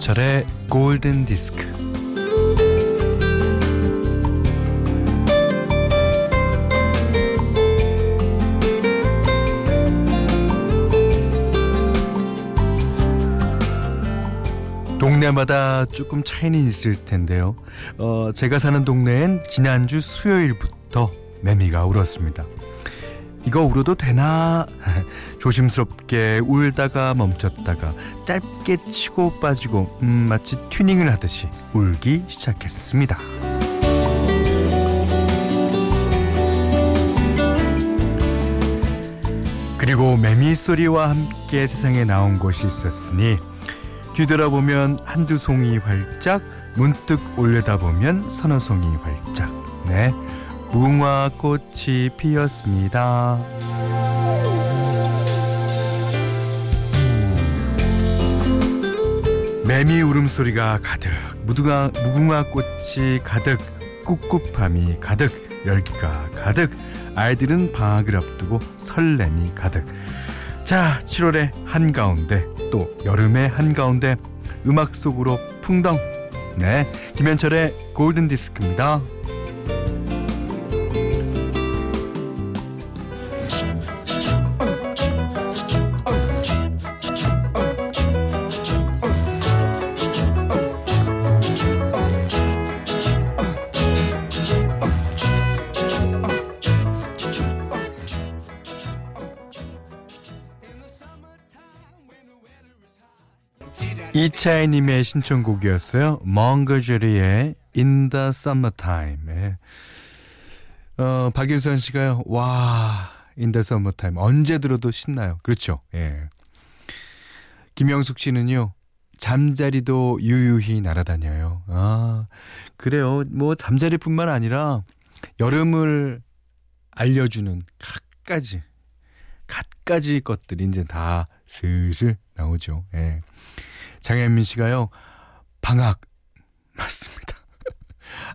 김현철의 골든 디스크. 동네마다 조금 차이는 있을 텐데요. 어, 제가 사는 동네엔 지난주 수요일부터 매미가 울었습니다. 이거 울어도 되나? 조심스럽게 울다가 멈췄다가 짧게 치고 빠지고 음, 마치 튜닝을 하듯이 울기 시작했습니다. 그리고 매미 소리와 함께 세상에 나온 것이 있었으니 뒤돌아보면 한두 송이 활짝 문득 올려다보면 서너 송이 활짝 네 무궁화 꽃이 피었습니다. 매미 울음소리가 가득 무궁화, 무궁화 꽃이 가득 꿉꿉함이 가득 열기가 가득 아이들은 방학을 앞두고 설렘이 가득. 자 7월의 한가운데 또 여름의 한가운데 음악 속으로 풍덩. 네 김현철의 골든 디스크입니다 이차이님의 신청곡이었어요. 멍거제리의 In the Summertime. 어, 박일선 씨가요. 와, In the Summertime. 언제 들어도 신나요. 그렇죠. 예. 김영숙 씨는요. 잠자리도 유유히 날아다녀요. 아, 그래요. 뭐 잠자리뿐만 아니라 여름을 알려주는 갖가지, 갖가지 것들이 이제 다 슬슬 나오죠. 예. 장현민 씨가요. 방학 맞습니다.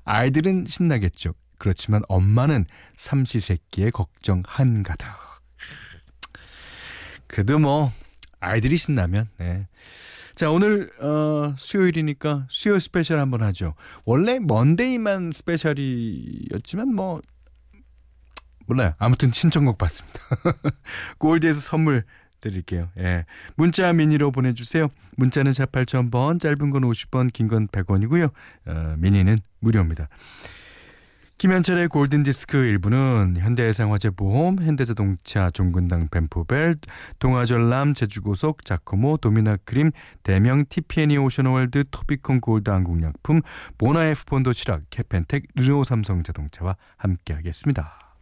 아이들은 신나겠죠. 그렇지만 엄마는 삼시세끼의 걱정 한가득. 그래도 뭐 아이들이 신나면 네. 자 오늘 어, 수요일이니까 수요 스페셜 한번 하죠. 원래 Monday만 스페셜이었지만 뭐 몰라요. 아무튼 신청곡 받습니다. 골드에서 선물 드릴게요. 예. 문자 미니로 보내주세요. 문자는 4 8000번, 짧은 건 50원, 긴 건 100원이고요. 어, 미니는 무료입니다. 김현철의 골든디스크 일부는 현대해상화재보험, 현대자동차, 종근당 벤포벨, 동아전람, 제주고속, 자코모, 도미나크림, 대명, 티피애니 오션월드, 토비콘 골드 한국약품, 보나에프 폰도 치락, 캐펜텍, 르노 삼성자동차와 함께하겠습니다.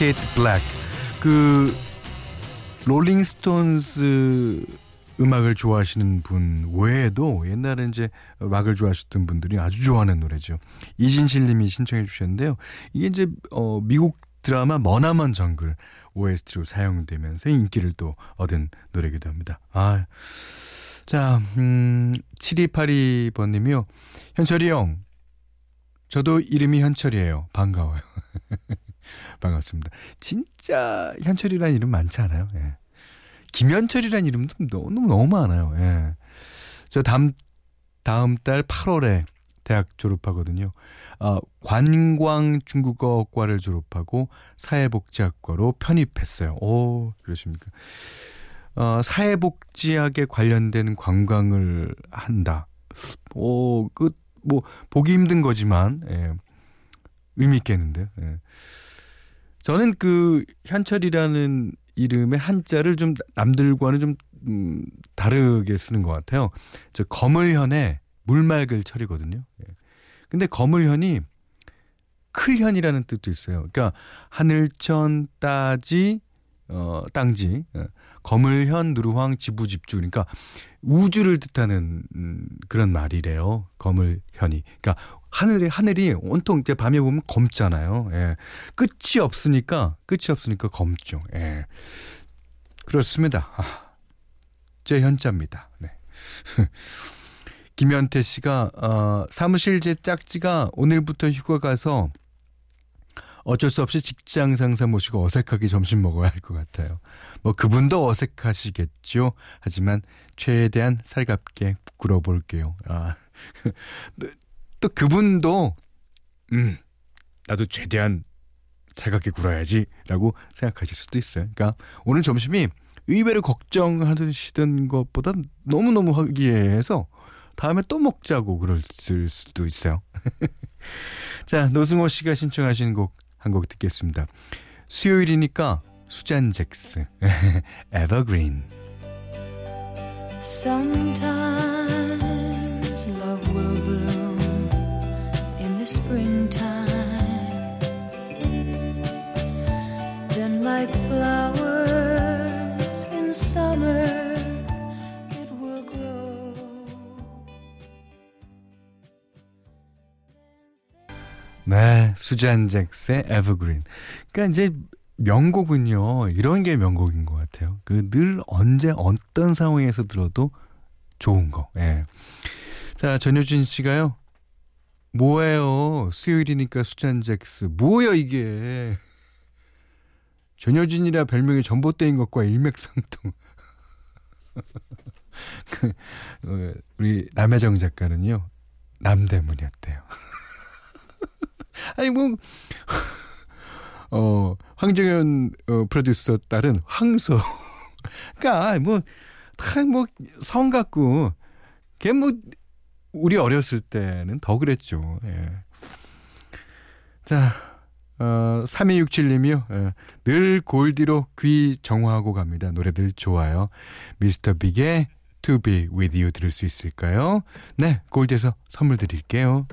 Paint It Black 그 롤링스톤스 음악을 좋아하시는 분 외에도 옛날에 이제 락을 좋아하셨던 분들이 아주 좋아하는 노래죠. 이진실 님이 신청해 주셨는데요. 이게 이제 어 미국 드라마 머나먼 정글 OST로 사용되면서 인기를 또 얻은 노래기도 합니다. 아. 자, 음 7282번 님이요. 현철이 형. 저도 이름이 현철이에요. 반가워요. 반갑습니다. 진짜 현철이라는 이름 많지 않아요? 예. 김현철이라는 이름도 너무 너무 많아요. 예. 저 다음 다음 달 8월에 대학 졸업하거든요. 어, 관광 중국어과를 졸업하고 사회복지학과로 편입했어요. 오, 그러십니까? 어, 사회복지학에 관련된 관광을 한다. 오, 그, 뭐, 보기 힘든 거지만, 예. 의미있겠는데요. 예. 저는 그 현철이라는 이름의 한자를 좀 남들과는 좀 음, 다르게 쓰는 것 같아요. 저 거물현에 물맑을 철이거든요. 예. 근데 거물현이 클현이라는 뜻도 있어요. 그러니까 하늘천 따지 어, 땅지, 어, 거물현, 누르황, 지부집주. 그러니까 우주를 뜻하는 음, 그런 말이래요. 거물현이. 그러니까 하늘이 하늘이 온통 이제 밤에 보면 검잖아요. 예. 끝이 없으니까 끝이 없으니까 검죠. 예. 그렇습니다. 아, 제 현자입니다. 네. 김현태 씨가 어, 사무실 제 짝지가 오늘부터 휴가 가서 어쩔 수 없이 직장 상사 모시고 어색하게 점심 먹어야 할 것 같아요. 뭐 그분도 어색하시겠죠. 하지만 최대한 살갑게 굴어볼게요. 아, 또 그분도 음 나도 최대한 살갑게 굴어야지라고 생각하실 수도 있어요. 그러니까 오늘 점심이 의외로 걱정하시던 것보다 너무너무 화기애애해서 다음에 또 먹자고 그럴 수도 있어요. 자, 노승호 씨가 신청하신 곡 한 곡 듣겠습니다. 수요일이니까 수잔 잭스, Evergreen. Sometimes 네, 수잔 잭스의 에버그린. 그러니까 이제 명곡은요, 이런 게 명곡인 것 같아요. 그 늘 언제 어떤 상황에서 들어도 좋은 거. 예. 자, 전효진 씨가요. 뭐예요? 수요일이니까 수잔 잭스. 뭐야 이게? 전효진이라 별명이 전봇대인 것과 일맥상통. 그, 어, 우리 남혜정 작가는요. 남대문이었대요. 아니 뭐 어, 황정현 어, 프로듀서 딸은 황소. 그러니까 뭐다뭐성 갖고 걔 뭐 우리 어렸을 때는 더 그랬죠. 예. 자, 어, 3267님이요. 예. 늘 골디로 귀 정화하고 갑니다. 노래들 좋아요. 미스터 빅의 To Be With You 들을 수 있을까요? 네, 골디에서 선물 드릴게요.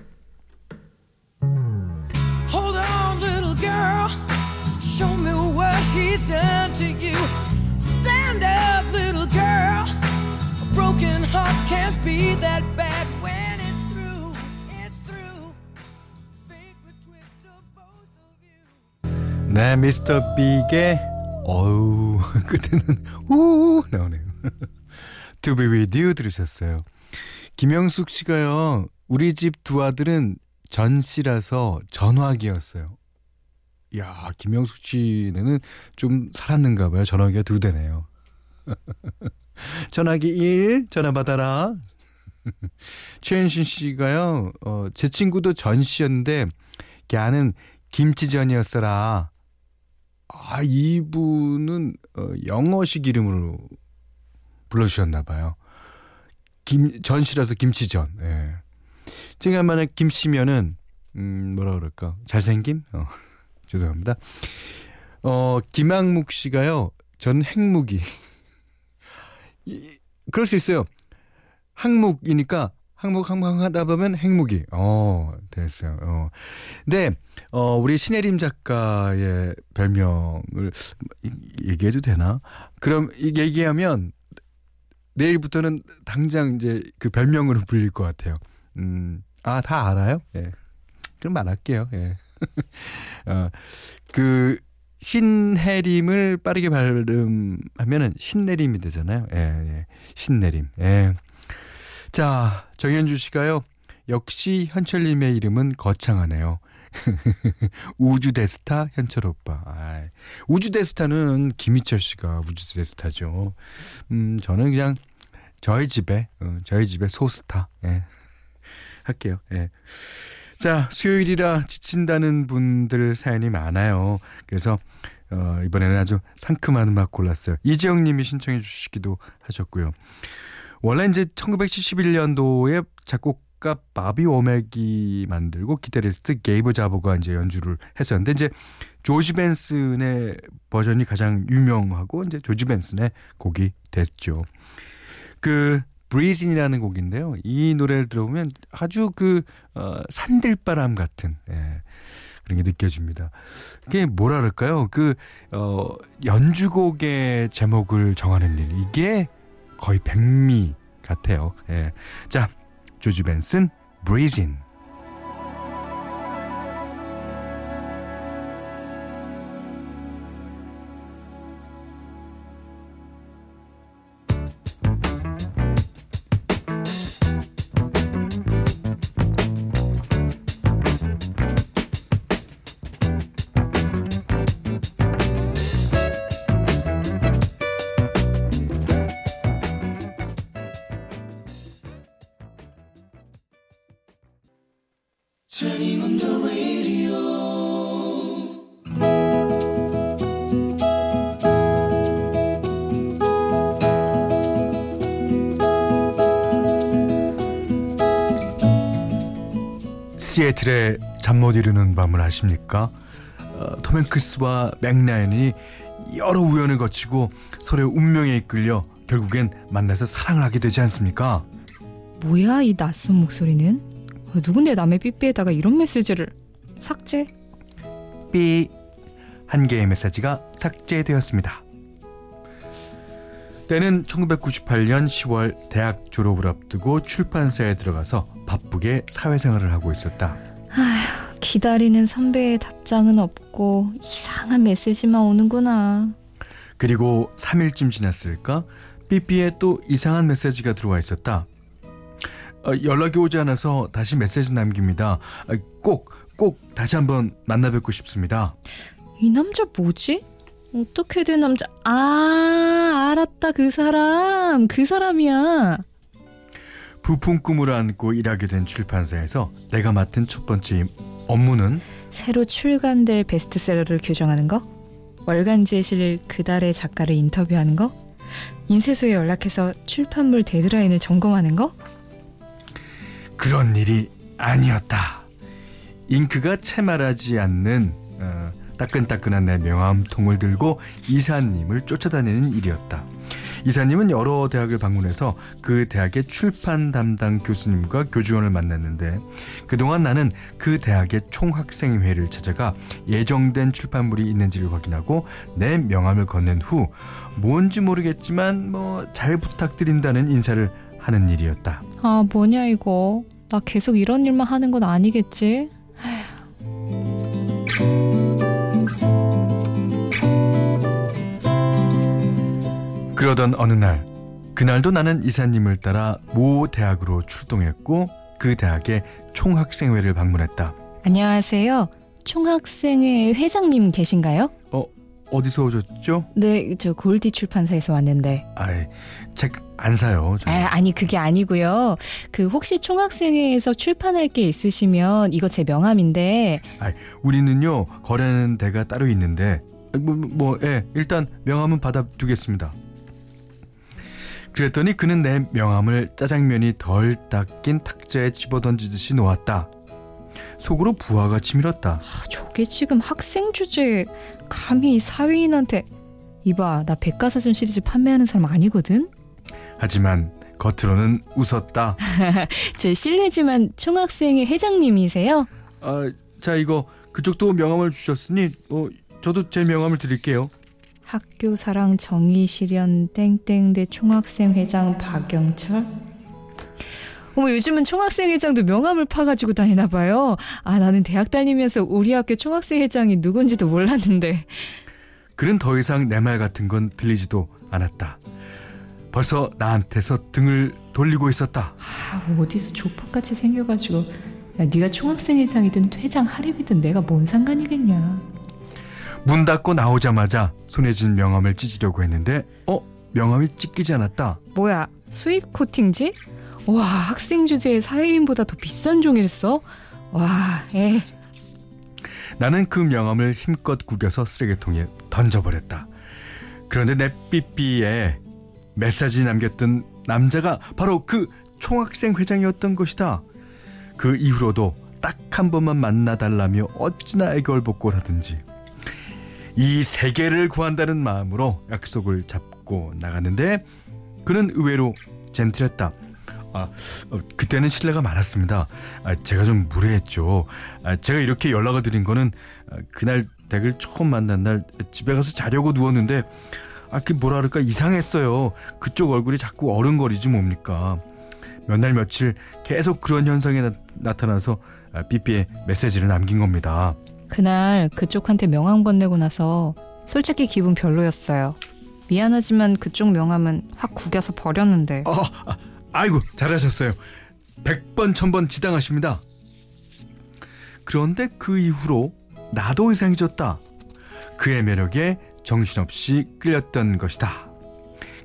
Hold on, little girl. Show me what he's done to you. Stand up, little girl. A broken heart can't be that 네, 미스터 빅의 어우 끝에는 우 나오네요. To be with you 들으셨어요. 김영숙 씨가요. 우리 집 두 아들은 전 씨라서 전화기였어요. 야, 김영숙 씨는 좀 살았는가 봐요. 전화기가 두 대네요. 전화기 1, 전화 받아라. 최현신 씨가요, 어, 제 친구도 전 씨였는데, 걔는 김치전이었어라. 아, 이분은, 어, 영어식 이름으로 불러주셨나 봐요. 김, 전 씨라서 김치전. 예. 제가 만약 김씨면은 음 뭐라 그럴까 잘생김? 어, 죄송합니다. 어 김학묵 씨가요. 전 핵무기. 이, 그럴 수 있어요. 항묵이니까 항목 항목 하다 보면 핵무기. 어, 됐어요. 어. 근데 어 우리 신혜림 작가의 별명을 얘기해도 되나? 그럼 얘기하면 내일부터는 당장 이제 그 별명으로 불릴 것 같아요. 음. 아, 다 알아요? 예. 그럼 말할게요. 예. 어, 그, 신해림을 빠르게 발음하면은 신내림이 되잖아요. 예, 예. 신내림. 예. 자, 정현주 씨가요. 역시 현철님의 이름은 거창하네요. 우주 대스타 현철 오빠. 아, 우주 대스타는 김희철 씨가 우주 대스타죠. 음, 저는 그냥 저희 집에 어, 저희 집에 소스타. 예. 할게요. 예. 자, 수요일이라 지친다는 분들 사연이 많아요. 그래서 어, 이번에는 아주 상큼한 음악 골랐어요. 이재영 님이 신청해 주시기도 하셨고요. 원래 이제 1971년도에 작곡 가 바비 오맥이 만들고 기타리스트 게이버 자보가 이제 연주를 했었는데 이제 조지 벤슨의 버전이 가장 유명하고 이제 조지 벤슨의 곡이 됐죠. 그 브리진이라는 곡인데요. 이 노래를 들어보면 아주 그 어, 산들바람 같은 예. 그런 게 느껴집니다. 그게 뭐라 그럴까요? 그, 어, 연주곡의 제목을 정하는 일. 이게 거의 백미 같아요. 예. 자, 조지 벤슨, Breezing. 시애틀의 잠 못 이루는 밤을 아십니까? 어, 톰 행크스와 맥라이언이 여러 우연을 거치고 서로의 운명에 이끌려 결국엔 만나서 사랑을 하게 되지 않습니까? 뭐야 이 낯선 목소리는? 어, 누군데 남의 삐삐에다가 이런 메시지를 삭제? 삐. 한 개의 메시지가 삭제되었습니다. 때는 1998년 10월 대학 졸업을 앞두고 출판사에 들어가서 바쁘게 사회생활을 하고 있었다. 아휴, 기다리는 선배의 답장은 없고 이상한 메시지만 오는구나. 그리고 3일쯤 지났을까? 삐삐에 또 이상한 메시지가 들어와 있었다. 어, 연락이 오지 않아서 다시 메시지 남깁니다. 어, 꼭, 꼭 다시 한번 만나 뵙고 싶습니다. 이 남자 뭐지? 어떻게 된 남자? 아, 알았다. 그 사람. 그 사람이야. 부품 꿈을 안고 일하게 된 출판사에서 내가 맡은 첫 번째 업무는 새로 출간될 베스트셀러를 교정하는 거? 월간지에 실릴 그달의 작가를 인터뷰하는 거? 인쇄소에 연락해서 출판물 데드라인을 점검하는 거? 그런 일이 아니었다. 잉크가 채 말하지 않는 어, 따끈따끈한 내 명함통을 들고 이사님을 쫓아다니는 일이었다. 이사님은 여러 대학을 방문해서 그 대학의 출판 담당 교수님과 교직원을 만났는데 그동안 나는 그 대학의 총학생회를 찾아가 예정된 출판물이 있는지를 확인하고 내 명함을 건넨 후 뭔지 모르겠지만 뭐 잘 부탁드린다는 인사를 하는 일이었다. 아, 뭐냐 이거. 나 계속 이런 일만 하는 건 아니겠지? 그러던 어느 날 그날도 나는 이사님을 따라 모 대학으로 출동했고 그 대학의 총학생회를 방문했다. 안녕하세요. 총학생회 회장님 계신가요? 어 어디서 오셨죠? 네, 저 골디 출판사에서 왔는데. 아이 책 안 사요. 저는. 아, 아니 그게 아니고요. 그 혹시 총학생회에서 출판할 게 있으시면 이거 제 명함인데. 아이 우리는요 거래하는 데가 따로 있는데 뭐, 뭐, 예, 일단 명함은 받아두겠습니다. 그랬더니 그는 내 명함을 짜장면이 덜 닦인 탁자에 집어던지듯이 놓았다. 속으로 부하가 치밀었다. 아, 저게 지금 학생 주제에 감히 사회인한테 이봐 나 백과사전 시리즈 판매하는 사람 아니거든. 하지만 겉으로는 웃었다. 제 실례지만 총학생회 회장님이세요? 아, 자 이거 그쪽도 명함을 주셨으니 어, 저도 제 명함을 드릴게요. 학교 사랑 정의 실현 땡땡대 총학생 회장 박영철. 어머 요즘은 총학생 회장도 명함을 파가지고 다니나 봐요. 아 나는 대학 다니면서 우리 학교 총학생 회장이 누군지도 몰랐는데. 그는 더 이상 내 말 같은 건 들리지도 않았다. 벌써 나한테서 등을 돌리고 있었다. 아 어디서 조폭같이 생겨가지고 야 네가 총학생 회장이든 회장 하립이든 내가 뭔 상관이겠냐. 문 닫고 나오자마자 손에 쥔 명함을 찢으려고 했는데 어? 명함이 찢기지 않았다. 뭐야 수입 코팅지? 와 학생 주제에 사회인보다 더 비싼 종이를 써? 와 에. 나는 그 명함을 힘껏 구겨서 쓰레기통에 던져버렸다. 그런데 내 삐삐에 메시지 남겼던 남자가 바로 그 총학생 회장이었던 것이다. 그 이후로도 딱 한 번만 만나달라며 어찌나 애걸복걸 하든지 이 세계를 구한다는 마음으로 약속을 잡고 나갔는데 그는 의외로 젠틀했다. 아, 어, 그때는 신뢰가 많았습니다. 아, 제가 좀 무례했죠. 아, 제가 이렇게 연락을 드린 거는 아, 그날 댁을 처음 만난 날 집에 가서 자려고 누웠는데 아, 그 뭐라 그럴까 이상했어요. 그쪽 얼굴이 자꾸 어른거리지 뭡니까. 몇 날 며칠 계속 그런 현상이 나, 타나서 아, 삐삐에 메시지를 남긴 겁니다. 그날 그쪽한테 명함 건네고 나서 솔직히 기분 별로였어요. 미안하지만 그쪽 명함은 확 구겨서 버렸는데. 어, 아, 아이고 잘하셨어요. 100번 1000번 지당하십니다. 그런데 그 이후로 나도 이상해졌다. 그의 매력에 정신없이 끌렸던 것이다.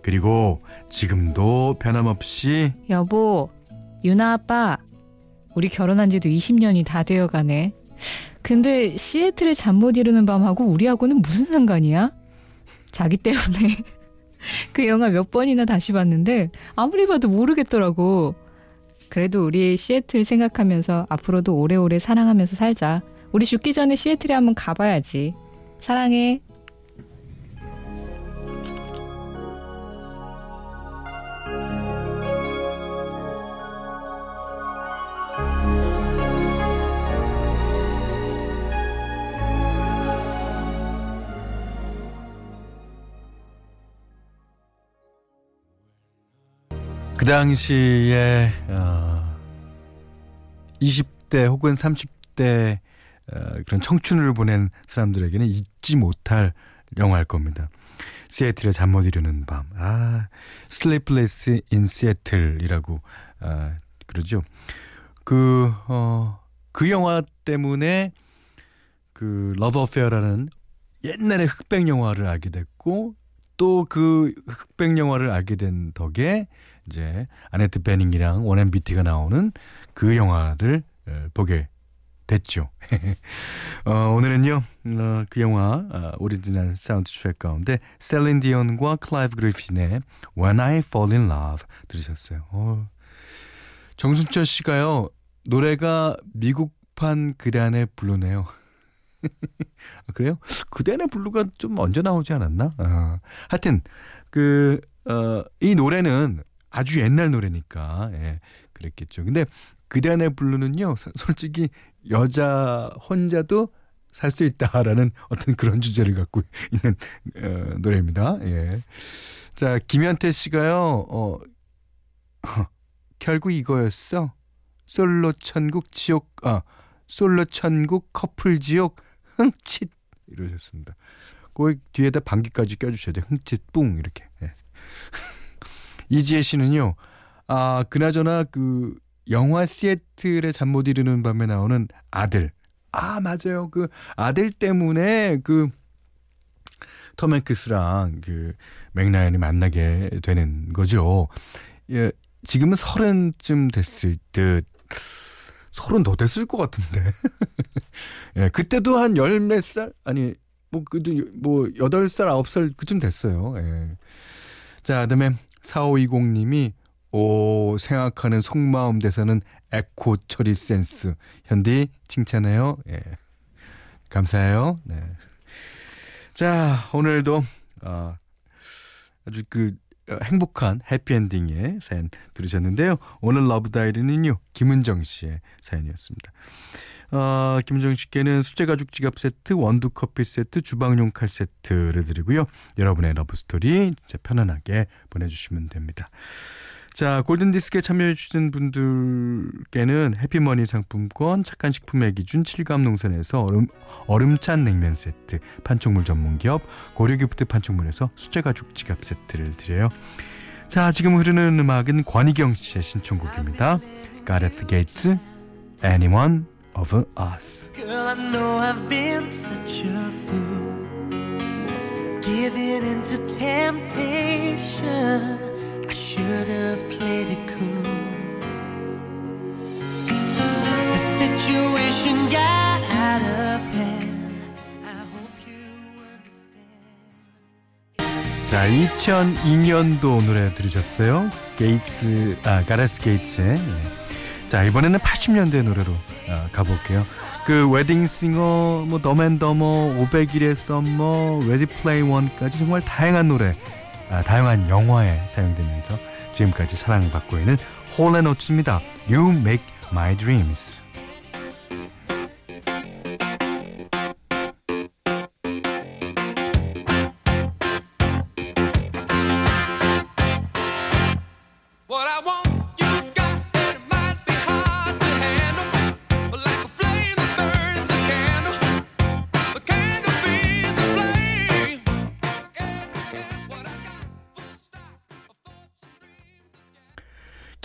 그리고 지금도 변함없이 여보, 유나 아빠, 우리 결혼한 지도 20년이 다 되어 가네. 근데 시애틀의 잠 못 이루는 밤하고 우리하고는 무슨 상관이야? 자기 때문에 그 영화 몇 번이나 다시 봤는데 아무리 봐도 모르겠더라고. 그래도 우리 시애틀 생각하면서 앞으로도 오래오래 사랑하면서 살자. 우리 죽기 전에 시애틀에 한번 가봐야지. 사랑해. 그 당시에 어, 20대 혹은 30대 어, 그런 청춘을 보낸 사람들에게는 잊지 못할 영화일 겁니다. 시애틀의 잠 못 이루는 밤. 아, Sleepless in Seattle이라고 아, 그러죠. 그, 어, 그 영화 때문에 그 Love Affair라는 옛날의 흑백 영화를 알게 됐고 또 그 흑백 영화를 알게 된 덕에 이제 아네트 베닝이랑 워렌 비티가 나오는 그 영화를 어, 보게 됐죠. 어, 오늘은요, 어, 그 영화 어, 오리지널 사운드 트랙 가운데 셀린 디온과 클라이브 그리핀의 When I Fall in Love 들으셨어요. 어, 정순철 씨가요, 노래가 미국판 그대안의 블루네요. 아, 그래요? 그대안의 블루가 좀 먼저 나오지 않았나? 어, 하여튼, 그, 어, 이 노래는 아주 옛날 노래니까 예, 그랬겠죠. 근데 그대안의 블루는요, 솔직히 여자 혼자도 살 수 있다라는 어떤 그런 주제를 갖고 있는 어, 노래입니다. 예. 자, 김현태 씨가요, 어, 결국 이거였어. 솔로 천국 지옥, 아, 솔로 천국 커플 지옥 흥칫 이러셨습니다. 그 뒤에다 방귀까지 껴주셔야 돼요. 흥칫 뿡 이렇게. 예. 이지혜 씨는요, 아, 그나저나 그 영화 시애틀의 잠 못 이루는 밤에 나오는 아들. 아, 맞아요. 그 아들 때문에 그 터맨크스랑 그 맥라이언이 만나게 되는 거죠. 예, 지금은 서른쯤 됐을 듯. 서른 더 됐을 것 같은데. 예, 그때도 한 열 몇 살? 아니, 뭐, 그도, 뭐, 여덟 살, 아홉 살 그쯤 됐어요. 예. 자, 그 다음에 4520님이 오 생각하는 속마음 대사는 에코 처리 센스 현디 칭찬해요. 예. 감사해요. 네. 자 오늘도 어, 아주 그 어, 행복한 해피엔딩의 사연 들으셨는데요. 오늘 Love Diary는요 김은정 씨의 사연이었습니다. 어, 김정 씨께는 수제가죽 지갑 세트, 원두 커피 세트, 주방용 칼 세트를 드리고요. 여러분의 러브스토리 이제 편안하게 보내주시면 됩니다. 자, 골든디스크에 참여해주신 분들께는 해피머니 상품권, 착한 식품의 기준 칠갑농산에서 얼음, 얼음찬 냉면 세트, 판촉물 전문기업 고려기프트 판촉물에서 수제가죽 지갑 세트를 드려요. 자, 지금 흐르는 음악은 권희경 씨의 신청곡입니다. 가레트 게이츠, Anyone of us. Girl, I know I've been such a fool. Giving into temptation. I should have played it cool. The situation got out of hand. I hope you understand. 자, 2002년도 노래 들으셨어요? 게이츠, 아, 가레스 게이츠의. 자, 이번에는 80년대 노래로 어, 가볼게요. 그 Wedding Singer, 뭐 Dumb and Dumber, 500일의 Summer, Ready Player One까지 정말 다양한 노래, 아, 다양한 영화에 사용되면서 지금까지 사랑받고 있는 홀앤오츠입니다. You make my dreams.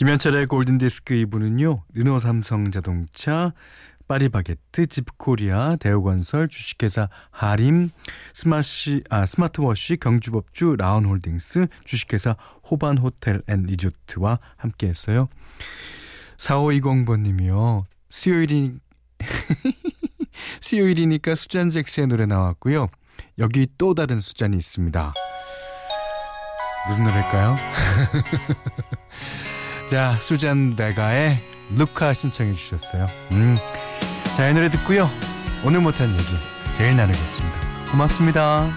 김현철의 골든디스크 2부는요. 르노 삼성자동차, 파리바게트, 집코리아, 대우건설, 주식회사 하림, 스마시, 아, 스마트워시, 경주법주, 라운홀딩스, 주식회사 호반호텔 앤 리조트와 함께했어요. 4520번님이요. 수요일이 수요일이니까 수잔 잭스의 노래 나왔고요. 여기 또 다른 수잔이 있습니다. 무슨 노래일까요? 자, 수잔 베가의 루카 신청해 주셨어요. 음. 자, 이 노래 듣고요. 오늘 못한 얘기 내일 나누겠습니다. 고맙습니다.